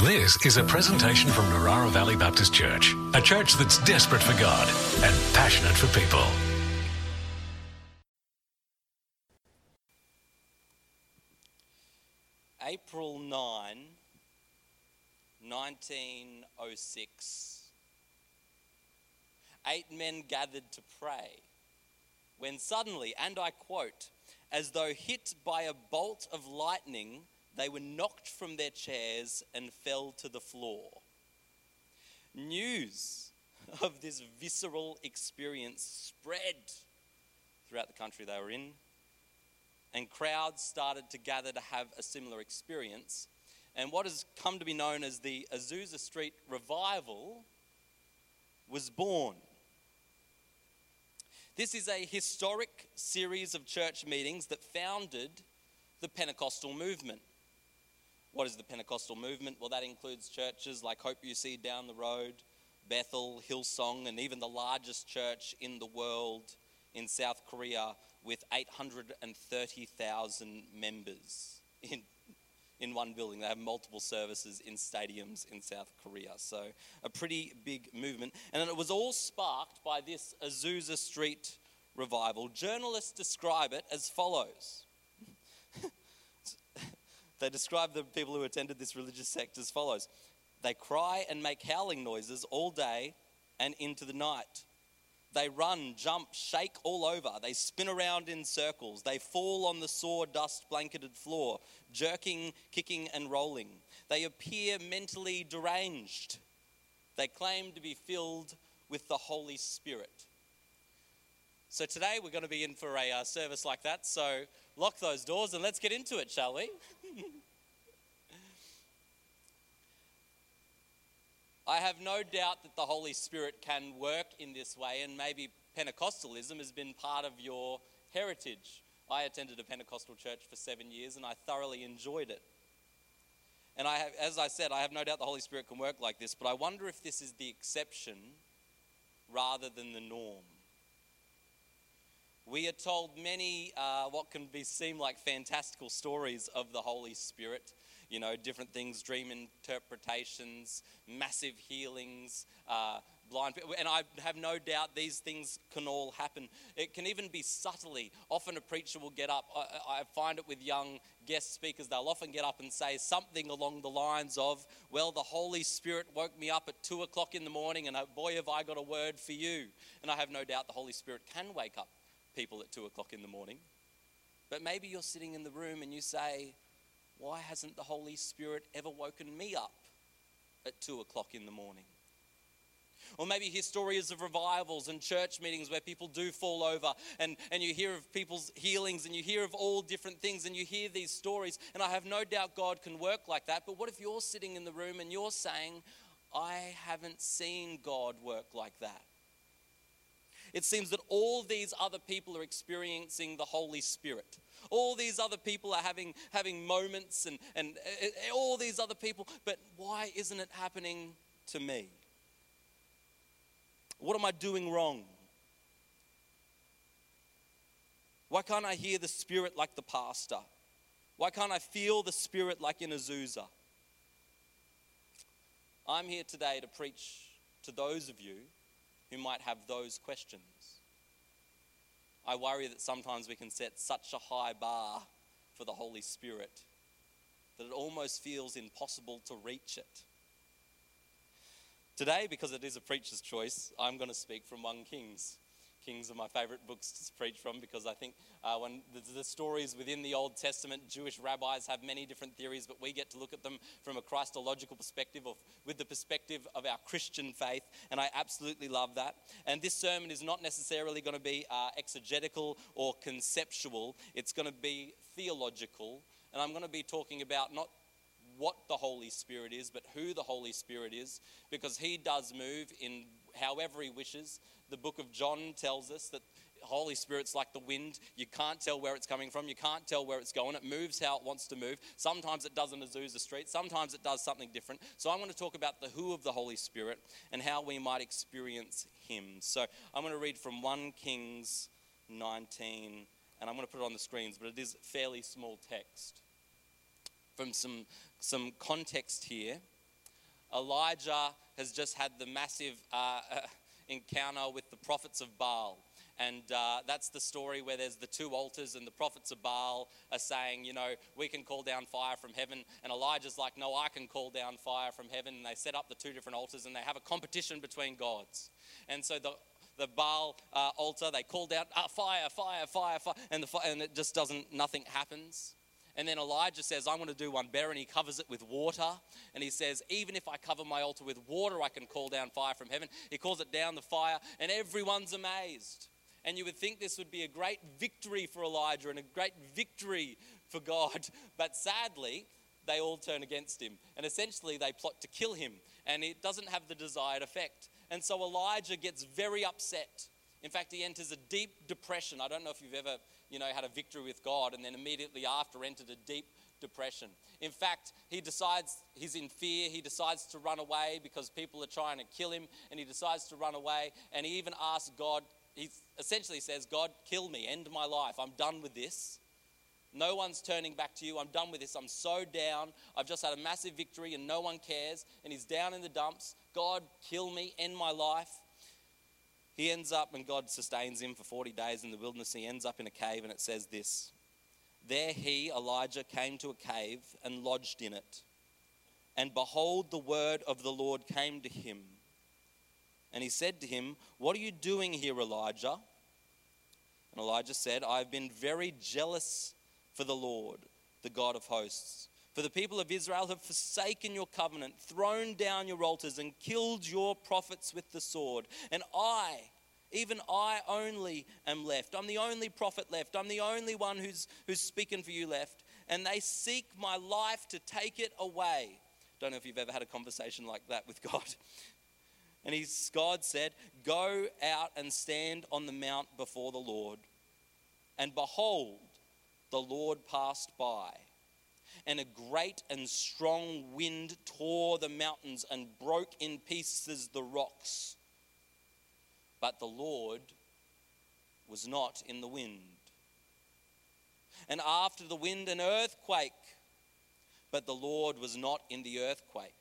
This is a presentation from Narara Valley Baptist Church, a church that's desperate for God and passionate for people. April 9, 1906. Eight men gathered to pray when suddenly, and I quote, as though hit by a bolt of lightning, they were knocked from their chairs and fell to the floor. News of this visceral experience spread throughout the country they were in, and crowds started to gather to have a similar experience. And what has come to be known as the Azusa Street Revival was born. This is a historic series of church meetings that founded the Pentecostal movement. What is the Pentecostal movement? Well, that includes churches like Hope UC down the road, Bethel, Hillsong, and even the largest church in the world in South Korea with 830,000 members in, in one building. They have multiple services in stadiums in South Korea. So, a pretty big movement. And it was all sparked by this Azusa Street revival. Journalists describe it as follows. They describe the people who attended this religious sect as follows They cry and make howling noises all day and into the night. They run, jump, shake all over. They spin around in circles. They fall on the sawdust blanketed floor, jerking, kicking, and rolling. They appear mentally deranged. They claim to be filled with the Holy Spirit. So today we're going to be in for a uh, service like that. So lock those doors and let's get into it, shall we? I have no doubt that the Holy Spirit can work in this way, and maybe Pentecostalism has been part of your heritage. I attended a Pentecostal church for seven years and I thoroughly enjoyed it. And I have, as I said, I have no doubt the Holy Spirit can work like this, but I wonder if this is the exception rather than the norm. We are told many uh, what can be seem like fantastical stories of the Holy Spirit you know, different things, dream interpretations, massive healings, uh, blind people. And I have no doubt these things can all happen. It can even be subtly. Often a preacher will get up, I, I find it with young guest speakers, they'll often get up and say something along the lines of, Well, the Holy Spirit woke me up at two o'clock in the morning, and uh, boy, have I got a word for you. And I have no doubt the Holy Spirit can wake up people at two o'clock in the morning. But maybe you're sitting in the room and you say, why hasn't the Holy Spirit ever woken me up at two o'clock in the morning? Or maybe you hear stories of revivals and church meetings where people do fall over and, and you hear of people's healings and you hear of all different things and you hear these stories. And I have no doubt God can work like that. But what if you're sitting in the room and you're saying, I haven't seen God work like that? It seems that all these other people are experiencing the Holy Spirit. All these other people are having, having moments and, and uh, uh, all these other people, but why isn't it happening to me? What am I doing wrong? Why can't I hear the Spirit like the pastor? Why can't I feel the Spirit like in Azusa? I'm here today to preach to those of you who might have those questions. I worry that sometimes we can set such a high bar for the Holy Spirit that it almost feels impossible to reach it. Today, because it is a preacher's choice, I'm going to speak from 1 Kings. Kings are my favorite books to preach from because I think uh, when the, the, stories within the Old Testament, Jewish rabbis have many different theories, but we get to look at them from a Christological perspective, of, with the perspective of our Christian faith, and I absolutely love that. And this sermon is not necessarily going to be uh, exegetical or conceptual, it's going to be theological, and I'm going to be talking about not what the Holy Spirit is, but who the Holy Spirit is, because He does move in however He wishes. The book of John tells us that Holy Spirit's like the wind. You can't tell where it's coming from. You can't tell where it's going. It moves how it wants to move. Sometimes it does in Azusa Street. Sometimes it does something different. So I'm going to talk about the who of the Holy Spirit and how we might experience Him. So I'm going to read from 1 Kings 19, and I'm going to put it on the screens, but it is fairly small text. From some, some context here, Elijah has just had the massive uh, encounter with the prophets of Baal. And uh, that's the story where there's the two altars, and the prophets of Baal are saying, you know, we can call down fire from heaven. And Elijah's like, no, I can call down fire from heaven. And they set up the two different altars and they have a competition between gods. And so the the Baal uh, altar, they call down ah, fire, fire, fire, fire, and, the, and it just doesn't, nothing happens. And then Elijah says, I'm going to do one better, and he covers it with water. And he says, Even if I cover my altar with water, I can call down fire from heaven. He calls it down the fire, and everyone's amazed. And you would think this would be a great victory for Elijah and a great victory for God. But sadly, they all turn against him. And essentially, they plot to kill him. And it doesn't have the desired effect. And so Elijah gets very upset. In fact, he enters a deep depression. I don't know if you've ever, you know, had a victory with God and then immediately after entered a deep depression. In fact, he decides he's in fear. He decides to run away because people are trying to kill him, and he decides to run away. And he even asks God, he essentially says, God, kill me, end my life. I'm done with this. No one's turning back to you. I'm done with this. I'm so down. I've just had a massive victory and no one cares. And he's down in the dumps. God, kill me, end my life. He ends up, and God sustains him for 40 days in the wilderness. He ends up in a cave, and it says this There he, Elijah, came to a cave and lodged in it. And behold, the word of the Lord came to him. And he said to him, What are you doing here, Elijah? And Elijah said, I've been very jealous for the Lord, the God of hosts. For the people of Israel have forsaken your covenant, thrown down your altars, and killed your prophets with the sword. And I, even I only am left. I'm the only prophet left. I'm the only one who's, who's speaking for you left. And they seek my life to take it away. Don't know if you've ever had a conversation like that with God. And he's, God said, Go out and stand on the mount before the Lord. And behold, the Lord passed by, and a great and strong wind tore the mountains and broke in pieces the rocks. But the Lord was not in the wind. And after the wind, an earthquake, but the Lord was not in the earthquake.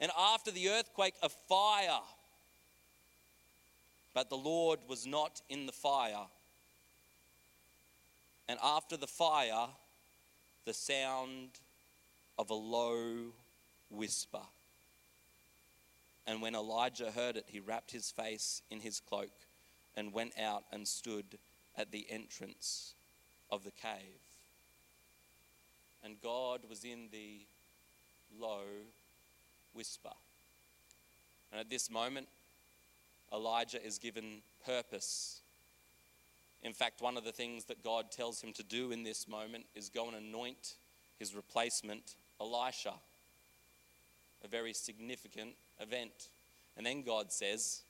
And after the earthquake, a fire, but the Lord was not in the fire and after the fire, the sound of a low whisper. And when Elijah heard it, he wrapped his face in his cloak and went out and stood at the entrance of the cave. And God was in the low whisper. And at this moment, Elijah is given purpose in fact, one of the things that God tells him to do in this moment is go and anoint his replacement, Elisha. A very significant event. And then God says,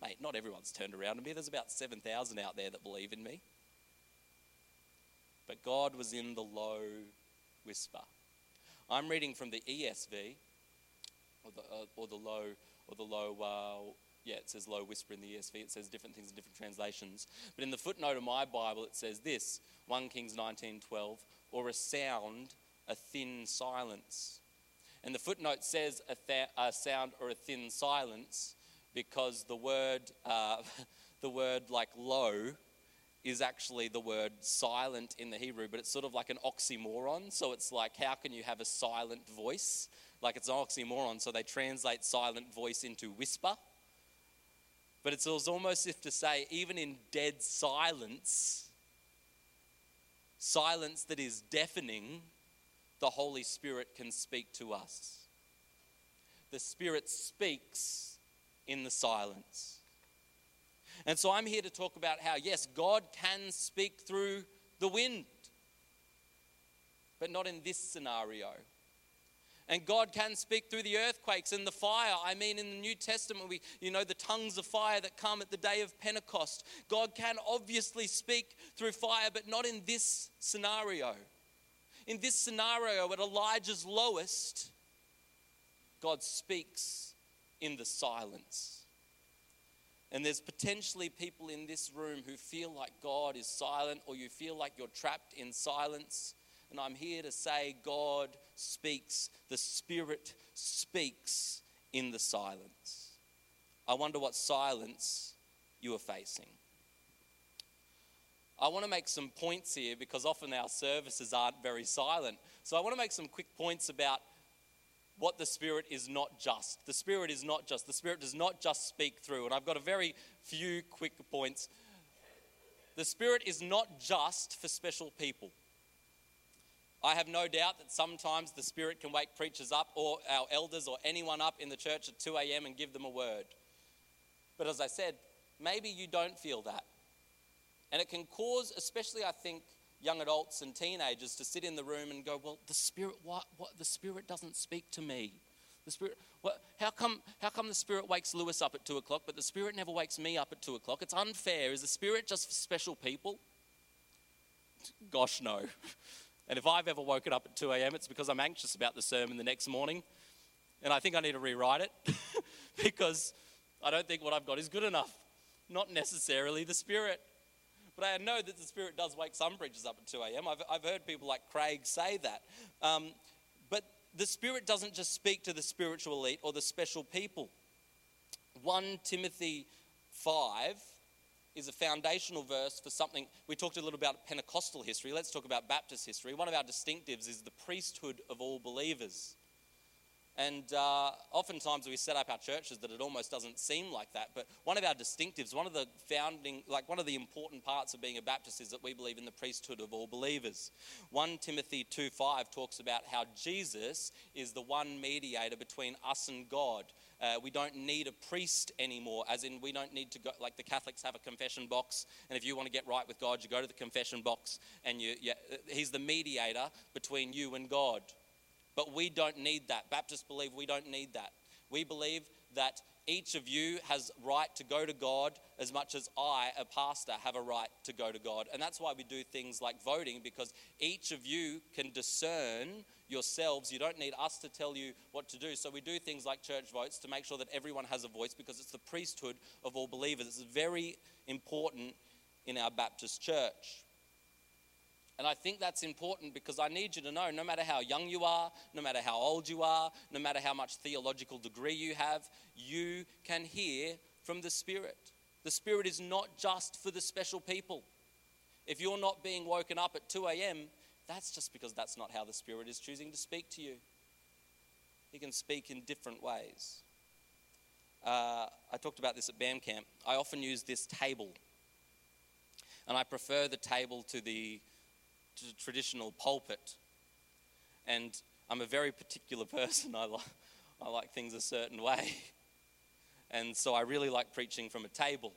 Mate, not everyone's turned around to me. There's about 7,000 out there that believe in me. But God was in the low whisper. I'm reading from the ESV, or the, uh, or the low, or the low uh, yeah, it says low whisper in the ESV. It says different things in different translations. But in the footnote of my Bible, it says this 1 Kings 19:12, or a sound, a thin silence. And the footnote says a, th- a sound or a thin silence because the word, uh, the word like low, is actually the word silent in the Hebrew, but it's sort of like an oxymoron. So it's like, how can you have a silent voice? Like it's an oxymoron. So they translate silent voice into whisper. But it's almost as if to say, even in dead silence, silence that is deafening, the Holy Spirit can speak to us. The Spirit speaks in the silence. And so I'm here to talk about how, yes, God can speak through the wind, but not in this scenario. And God can speak through the earthquakes and the fire. I mean, in the New Testament, we, you know, the tongues of fire that come at the day of Pentecost. God can obviously speak through fire, but not in this scenario. In this scenario, at Elijah's lowest, God speaks in the silence. And there's potentially people in this room who feel like God is silent, or you feel like you're trapped in silence. And I'm here to say, God speaks, the Spirit speaks, in the silence. I wonder what silence you are facing. I want to make some points here because often our services aren't very silent. So I want to make some quick points about what the Spirit is not just. The Spirit is not just. The Spirit does not just speak through. And I've got a very few quick points. The Spirit is not just for special people. I have no doubt that sometimes the Spirit can wake preachers up or our elders or anyone up in the church at 2 a.m. and give them a word. But as I said, maybe you don't feel that. And it can cause, especially I think, young adults and teenagers to sit in the room and go, Well, the Spirit, what, what the Spirit doesn't speak to me. The Spirit, how, come, how come the Spirit wakes Lewis up at 2 o'clock, but the Spirit never wakes me up at 2 o'clock? It's unfair. Is the Spirit just for special people? Gosh, no. And if I've ever woken up at 2 a.m., it's because I'm anxious about the sermon the next morning. And I think I need to rewrite it because I don't think what I've got is good enough. Not necessarily the Spirit. But I know that the Spirit does wake some preachers up at 2 a.m. I've, I've heard people like Craig say that. Um, but the Spirit doesn't just speak to the spiritual elite or the special people. 1 Timothy 5 is a foundational verse for something. We talked a little about Pentecostal history. Let's talk about Baptist history. One of our distinctives is the priesthood of all believers. And uh, oftentimes we set up our churches that it almost doesn't seem like that. But one of our distinctives, one of the founding, like one of the important parts of being a Baptist is that we believe in the priesthood of all believers. 1 Timothy 2 5 talks about how Jesus is the one mediator between us and God. Uh, we don't need a priest anymore, as in we don't need to go, like the Catholics have a confession box, and if you want to get right with God, you go to the confession box, and you, yeah, he's the mediator between you and God. But we don't need that. Baptists believe we don't need that. We believe that each of you has right to go to God as much as I, a pastor, have a right to go to God. And that's why we do things like voting because each of you can discern yourselves. You don't need us to tell you what to do. So we do things like church votes to make sure that everyone has a voice because it's the priesthood of all believers. It's very important in our Baptist church. And I think that's important because I need you to know no matter how young you are, no matter how old you are, no matter how much theological degree you have, you can hear from the Spirit. The Spirit is not just for the special people. If you're not being woken up at 2 a.m., that's just because that's not how the Spirit is choosing to speak to you. He can speak in different ways. Uh, I talked about this at BAM camp. I often use this table, and I prefer the table to the to traditional pulpit. And I'm a very particular person. I, li- I like things a certain way. And so I really like preaching from a table.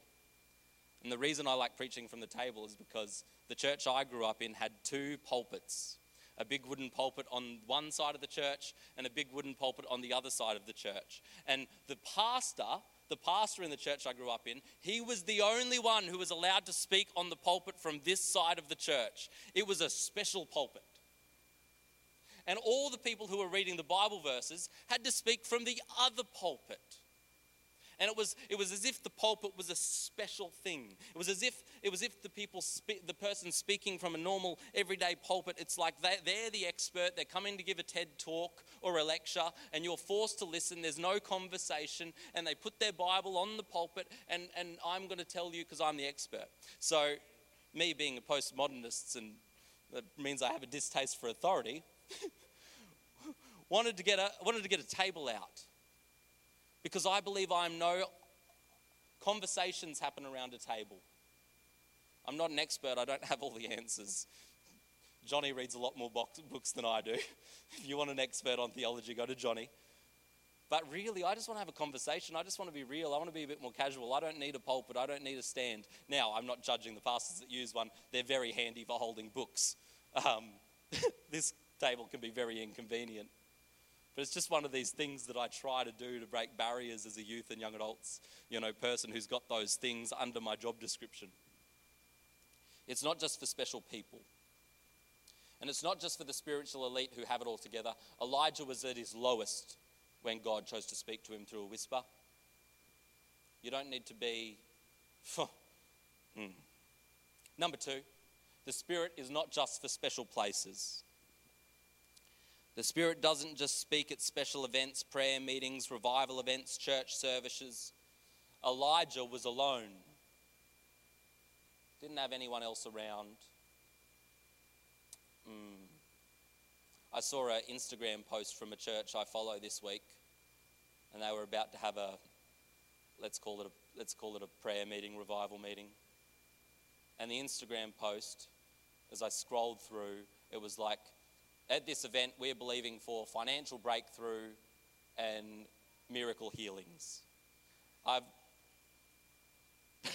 And the reason I like preaching from the table is because the church I grew up in had two pulpits a big wooden pulpit on one side of the church and a big wooden pulpit on the other side of the church. And the pastor the pastor in the church I grew up in, he was the only one who was allowed to speak on the pulpit from this side of the church. It was a special pulpit. And all the people who were reading the Bible verses had to speak from the other pulpit. And it was, it was as if the pulpit was a special thing. It was as if it was if the people spe- the person speaking from a normal everyday pulpit, it's like they, they're the expert. They're coming to give a TED talk or a lecture, and you're forced to listen. There's no conversation, and they put their Bible on the pulpit, and, and I'm going to tell you because I'm the expert. So, me being a postmodernist, and that means I have a distaste for authority. wanted to get a wanted to get a table out because I believe I'm no conversations happen around a table. I'm not an expert, I don't have all the answers. Johnny reads a lot more books than I do. if you want an expert on theology, go to Johnny. But really, I just want to have a conversation. I just want to be real. I want to be a bit more casual. I don't need a pulpit. I don't need a stand. Now, I'm not judging the pastors that use one, they're very handy for holding books. Um, this table can be very inconvenient. But it's just one of these things that I try to do to break barriers as a youth and young adults, you know, person who's got those things under my job description. It's not just for special people. And it's not just for the spiritual elite who have it all together. Elijah was at his lowest when God chose to speak to him through a whisper. You don't need to be. hmm. Number two, the Spirit is not just for special places. The Spirit doesn't just speak at special events, prayer meetings, revival events, church services. Elijah was alone, didn't have anyone else around. Mm. I saw an Instagram post from a church I follow this week, and they were about to have a let's call it a let's call it a prayer meeting, revival meeting. And the Instagram post, as I scrolled through, it was like, at this event, we're believing for financial breakthrough and miracle healings. I've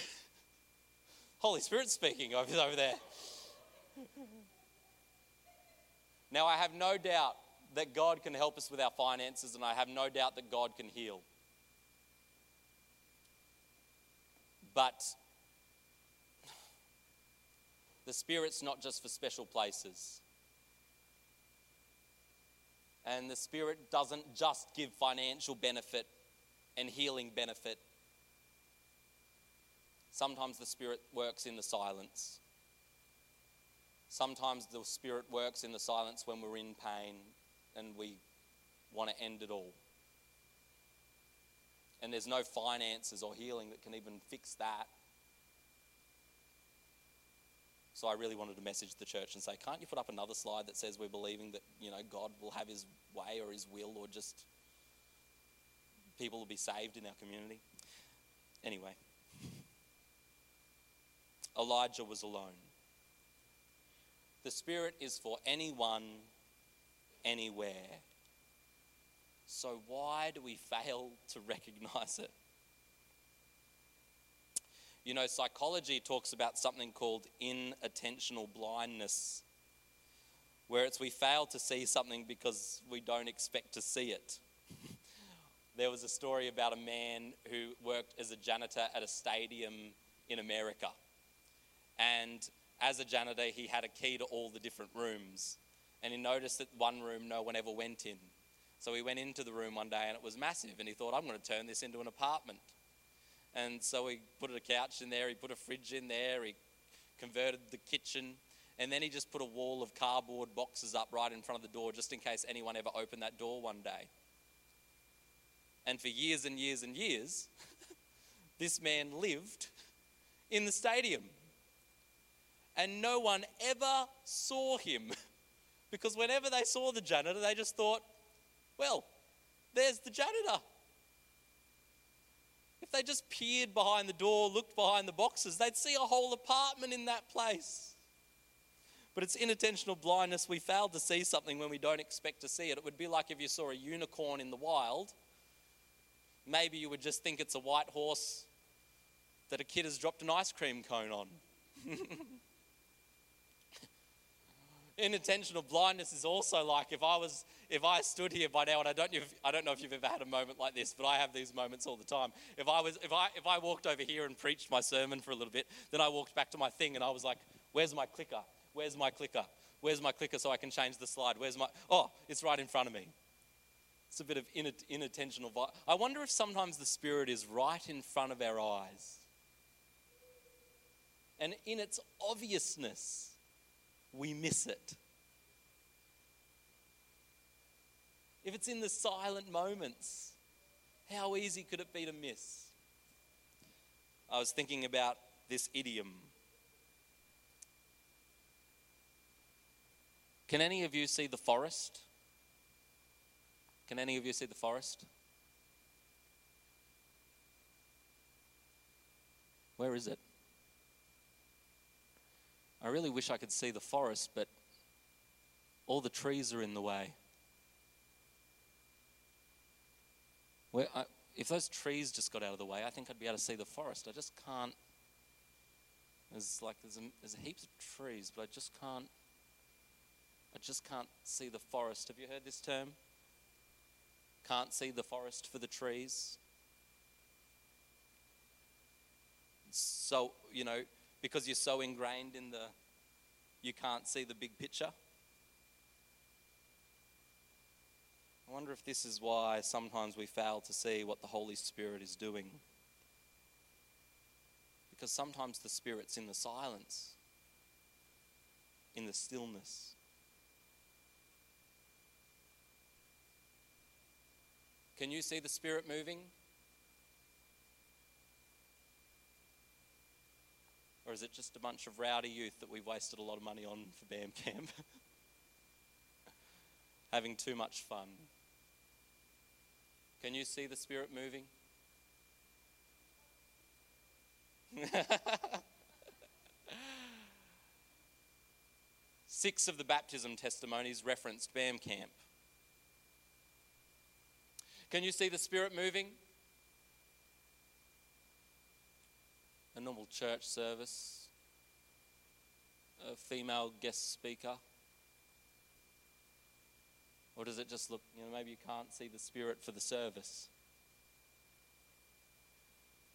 Holy Spirit speaking over there. now, I have no doubt that God can help us with our finances, and I have no doubt that God can heal. But the Spirit's not just for special places. And the Spirit doesn't just give financial benefit and healing benefit. Sometimes the Spirit works in the silence. Sometimes the Spirit works in the silence when we're in pain and we want to end it all. And there's no finances or healing that can even fix that. So I really wanted to message the church and say, can't you put up another slide that says we're believing that, you know, God will have his way or his will or just people will be saved in our community? Anyway, Elijah was alone. The Spirit is for anyone, anywhere. So why do we fail to recognize it? You know, psychology talks about something called inattentional blindness, where it's we fail to see something because we don't expect to see it. there was a story about a man who worked as a janitor at a stadium in America. And as a janitor, he had a key to all the different rooms. And he noticed that one room no one ever went in. So he went into the room one day and it was massive. And he thought, I'm going to turn this into an apartment. And so he put a couch in there, he put a fridge in there, he converted the kitchen, and then he just put a wall of cardboard boxes up right in front of the door just in case anyone ever opened that door one day. And for years and years and years, this man lived in the stadium. And no one ever saw him because whenever they saw the janitor, they just thought, well, there's the janitor. If they just peered behind the door, looked behind the boxes, they'd see a whole apartment in that place. But it's inattentional blindness. We fail to see something when we don't expect to see it. It would be like if you saw a unicorn in the wild. Maybe you would just think it's a white horse that a kid has dropped an ice cream cone on. inattentional blindness is also like if I was if I stood here by now and I don't know if, I don't know if you've ever had a moment like this, but I have these moments all the time. If I was if I if I walked over here and preached my sermon for a little bit, then I walked back to my thing and I was like, "Where's my clicker? Where's my clicker? Where's my clicker so I can change the slide? Where's my Oh, it's right in front of me." It's a bit of inattentional. I wonder if sometimes the spirit is right in front of our eyes. And in its obviousness, we miss it. If it's in the silent moments, how easy could it be to miss? I was thinking about this idiom. Can any of you see the forest? Can any of you see the forest? Where is it? I really wish I could see the forest, but all the trees are in the way. Where I, if those trees just got out of the way, I think I'd be able to see the forest. I just can't. There's like there's a, there's heaps of trees, but I just can't. I just can't see the forest. Have you heard this term? Can't see the forest for the trees. So you know, because you're so ingrained in the, you can't see the big picture. I wonder if this is why sometimes we fail to see what the Holy Spirit is doing. Because sometimes the Spirit's in the silence, in the stillness. Can you see the Spirit moving? Or is it just a bunch of rowdy youth that we've wasted a lot of money on for BAM camp? Having too much fun. Can you see the Spirit moving? Six of the baptism testimonies referenced BAM camp. Can you see the Spirit moving? A normal church service, a female guest speaker. Or does it just look, you know, maybe you can't see the Spirit for the service?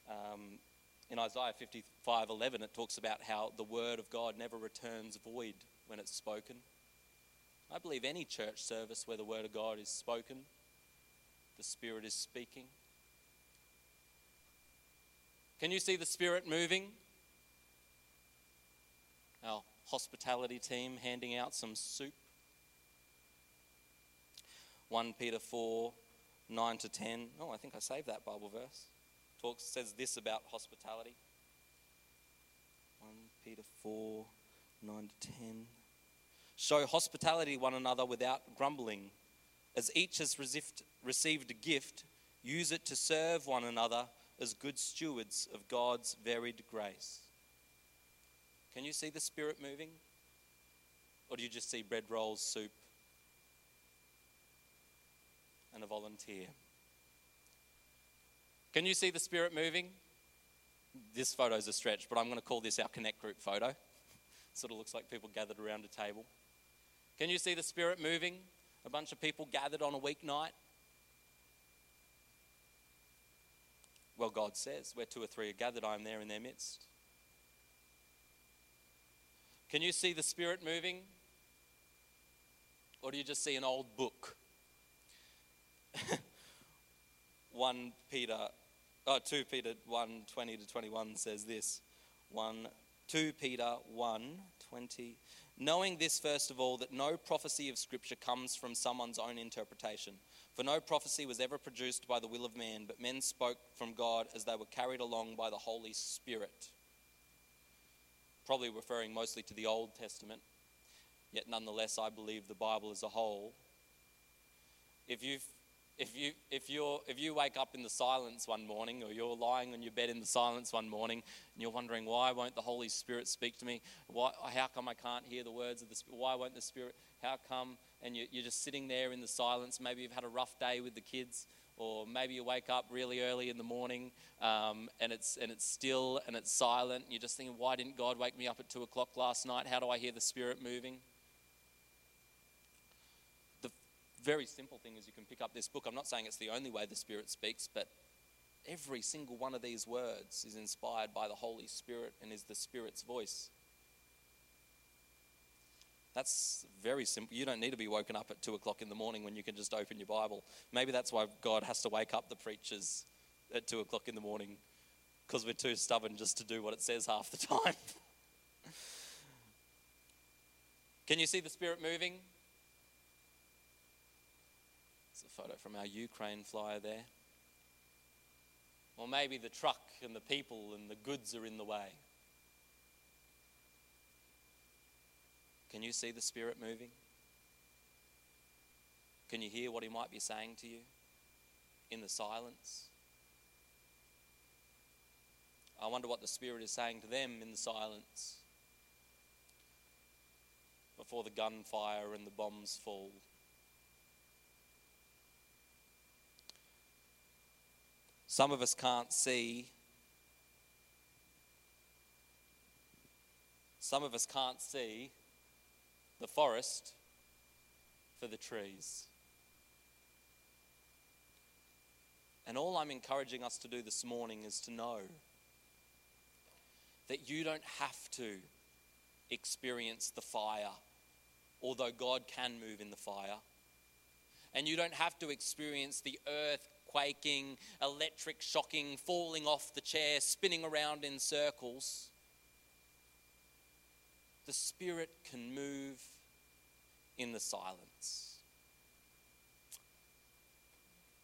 Um, in Isaiah 55 11, it talks about how the word of God never returns void when it's spoken. I believe any church service where the word of God is spoken the Spirit is speaking. Can you see the Spirit moving? Our hospitality team handing out some soup. 1 Peter 4 9 to 10. Oh, I think I saved that Bible verse. Talks says this about hospitality. 1 Peter 4 9 to 10. Show hospitality one another without grumbling. As each has received a gift, use it to serve one another as good stewards of God's varied grace. Can you see the Spirit moving? Or do you just see bread rolls, soup, and a volunteer? Can you see the Spirit moving? This photo is a stretch, but I'm going to call this our Connect Group photo. sort of looks like people gathered around a table. Can you see the Spirit moving? A bunch of people gathered on a weeknight. Well, God says, where two or three are gathered, I am there in their midst. Can you see the Spirit moving? Or do you just see an old book? 1 Peter, oh, 2 Peter 1 20 to 21 says this. 1, 2 Peter 1 20 Knowing this, first of all, that no prophecy of Scripture comes from someone's own interpretation. For no prophecy was ever produced by the will of man, but men spoke from God as they were carried along by the Holy Spirit. Probably referring mostly to the Old Testament, yet nonetheless, I believe the Bible as a whole. If you've if you if you're, if you wake up in the silence one morning or you're lying on your bed in the silence one morning and you're wondering why won't the holy spirit speak to me why how come i can't hear the words of the spirit why won't the spirit how come and you, you're just sitting there in the silence maybe you've had a rough day with the kids or maybe you wake up really early in the morning um, and it's and it's still and it's silent you're just thinking why didn't god wake me up at two o'clock last night how do i hear the spirit moving The very simple thing is you can pick up this book. I'm not saying it's the only way the Spirit speaks, but every single one of these words is inspired by the Holy Spirit and is the Spirit's voice. That's very simple. You don't need to be woken up at two o'clock in the morning when you can just open your Bible. Maybe that's why God has to wake up the preachers at two o'clock in the morning because we're too stubborn just to do what it says half the time. can you see the Spirit moving? It's a photo from our Ukraine flyer there. Or maybe the truck and the people and the goods are in the way. Can you see the Spirit moving? Can you hear what He might be saying to you in the silence? I wonder what the Spirit is saying to them in the silence before the gunfire and the bombs fall. Some of us can't see. Some of us can't see the forest for the trees. And all I'm encouraging us to do this morning is to know that you don't have to experience the fire, although God can move in the fire. And you don't have to experience the earth quaking, electric shocking, falling off the chair, spinning around in circles. The Spirit can move in the silence.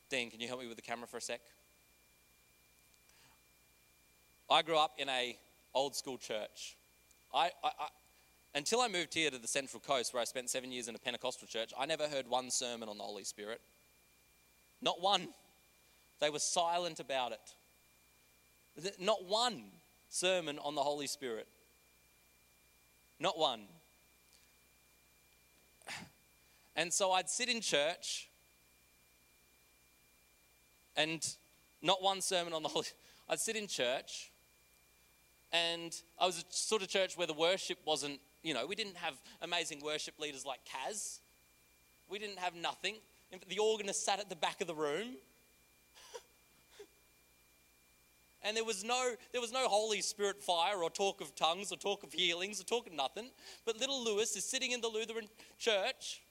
Dean, can you help me with the camera for a sec? I grew up in a old school church. I, I, I, until I moved here to the Central Coast, where I spent seven years in a Pentecostal church, I never heard one sermon on the Holy Spirit. Not one. They were silent about it. Not one sermon on the Holy Spirit. Not one. And so I'd sit in church and not one sermon on the Holy I'd sit in church and I was a sort of church where the worship wasn't, you know, we didn't have amazing worship leaders like Kaz. We didn't have nothing. The organist sat at the back of the room. And there was no there was no Holy Spirit fire or talk of tongues or talk of healings or talk of nothing. But little Lewis is sitting in the Lutheran church.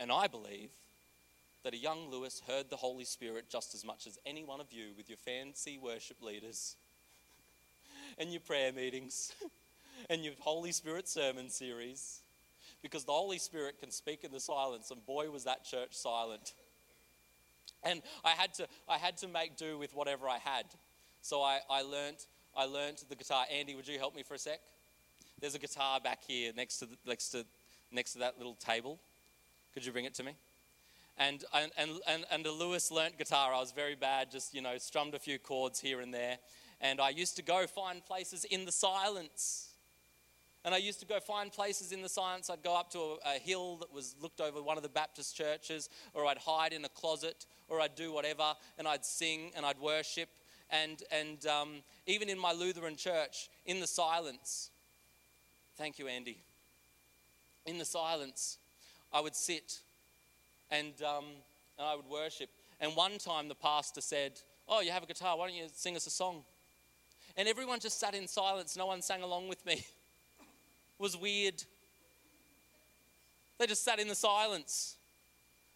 And I believe that a young Lewis heard the Holy Spirit just as much as any one of you with your fancy worship leaders and your prayer meetings and your Holy Spirit sermon series. Because the Holy Spirit can speak in the silence, and boy, was that church silent. And I had to, I had to make do with whatever I had. So I, I learned I learned the guitar. Andy, would you help me for a sec? There's a guitar back here next to, the, next to, next to that little table. Could you bring it to me? and, and, and, and the Lewis learnt guitar. I was very bad, just, you know, strummed a few chords here and there. And I used to go find places in the silence. And I used to go find places in the silence. I'd go up to a, a, hill that was looked over one of the Baptist churches, or I'd hide in a closet, or I'd do whatever, and I'd sing and I'd worship. And, and um, even in my Lutheran church, in the silence, thank you, Andy. In the silence, I would sit and, um, and I would worship. And one time the pastor said, Oh, you have a guitar, why don't you sing us a song? And everyone just sat in silence, no one sang along with me. was weird. They just sat in the silence.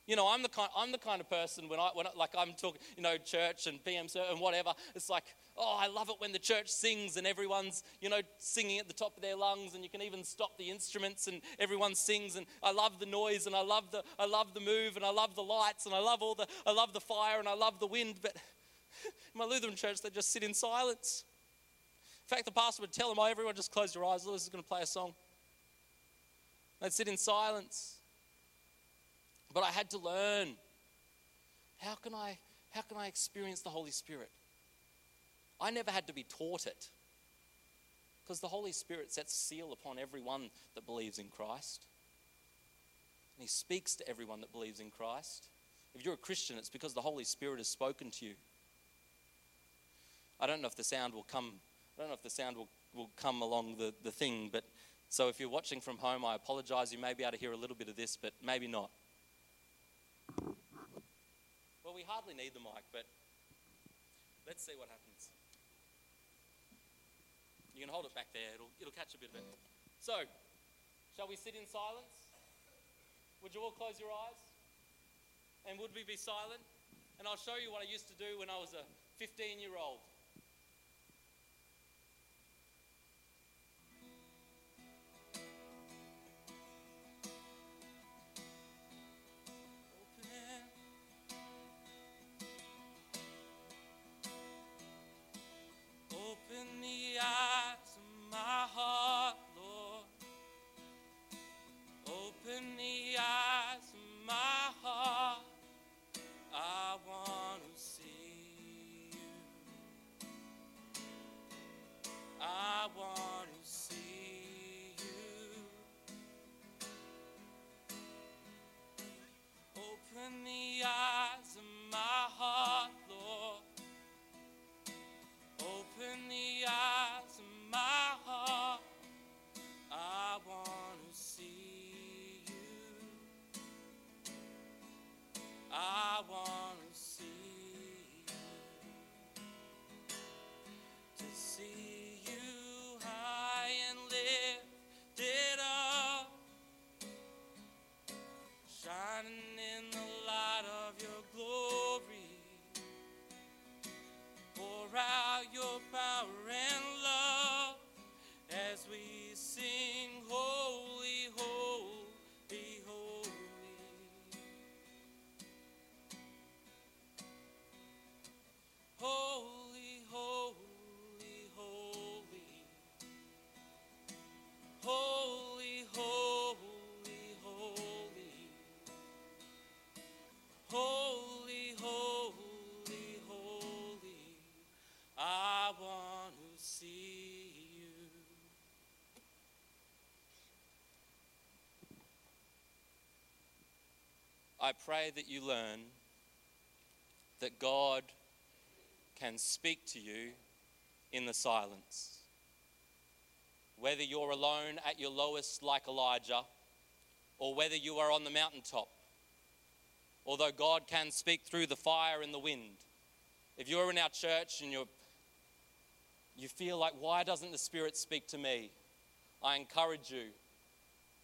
You know, I'm the kind, I'm the kind of person when I, when I, like I'm talking, you know, church and PM and whatever. It's like, oh, I love it when the church sings and everyone's, you know, singing at the top of their lungs, and you can even stop the instruments and everyone sings. And I love the noise, and I love the, I love the move, and I love the lights, and I love all the, I love the fire, and I love the wind. But my Lutheran church, they just sit in silence. In fact, the pastor would tell them, oh, everyone just close your eyes. Lewis is going to play a song. They'd sit in silence. But I had to learn how can I, how can I experience the Holy Spirit? I never had to be taught it because the Holy Spirit sets seal upon everyone that believes in Christ. And He speaks to everyone that believes in Christ. If you're a Christian, it's because the Holy Spirit has spoken to you. I don't know if the sound will come. I don't know if the sound will, will come along the, the thing, but so if you're watching from home, I apologize. You may be able to hear a little bit of this, but maybe not. Well, we hardly need the mic, but let's see what happens. You can hold it back there, it'll, it'll catch a bit of it. So, shall we sit in silence? Would you all close your eyes? And would we be silent? And I'll show you what I used to do when I was a 15 year old. I pray that you learn that God can speak to you in the silence. Whether you're alone at your lowest, like Elijah, or whether you are on the mountaintop, although God can speak through the fire and the wind. If you're in our church and you're, you feel like, why doesn't the Spirit speak to me? I encourage you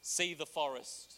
see the forest,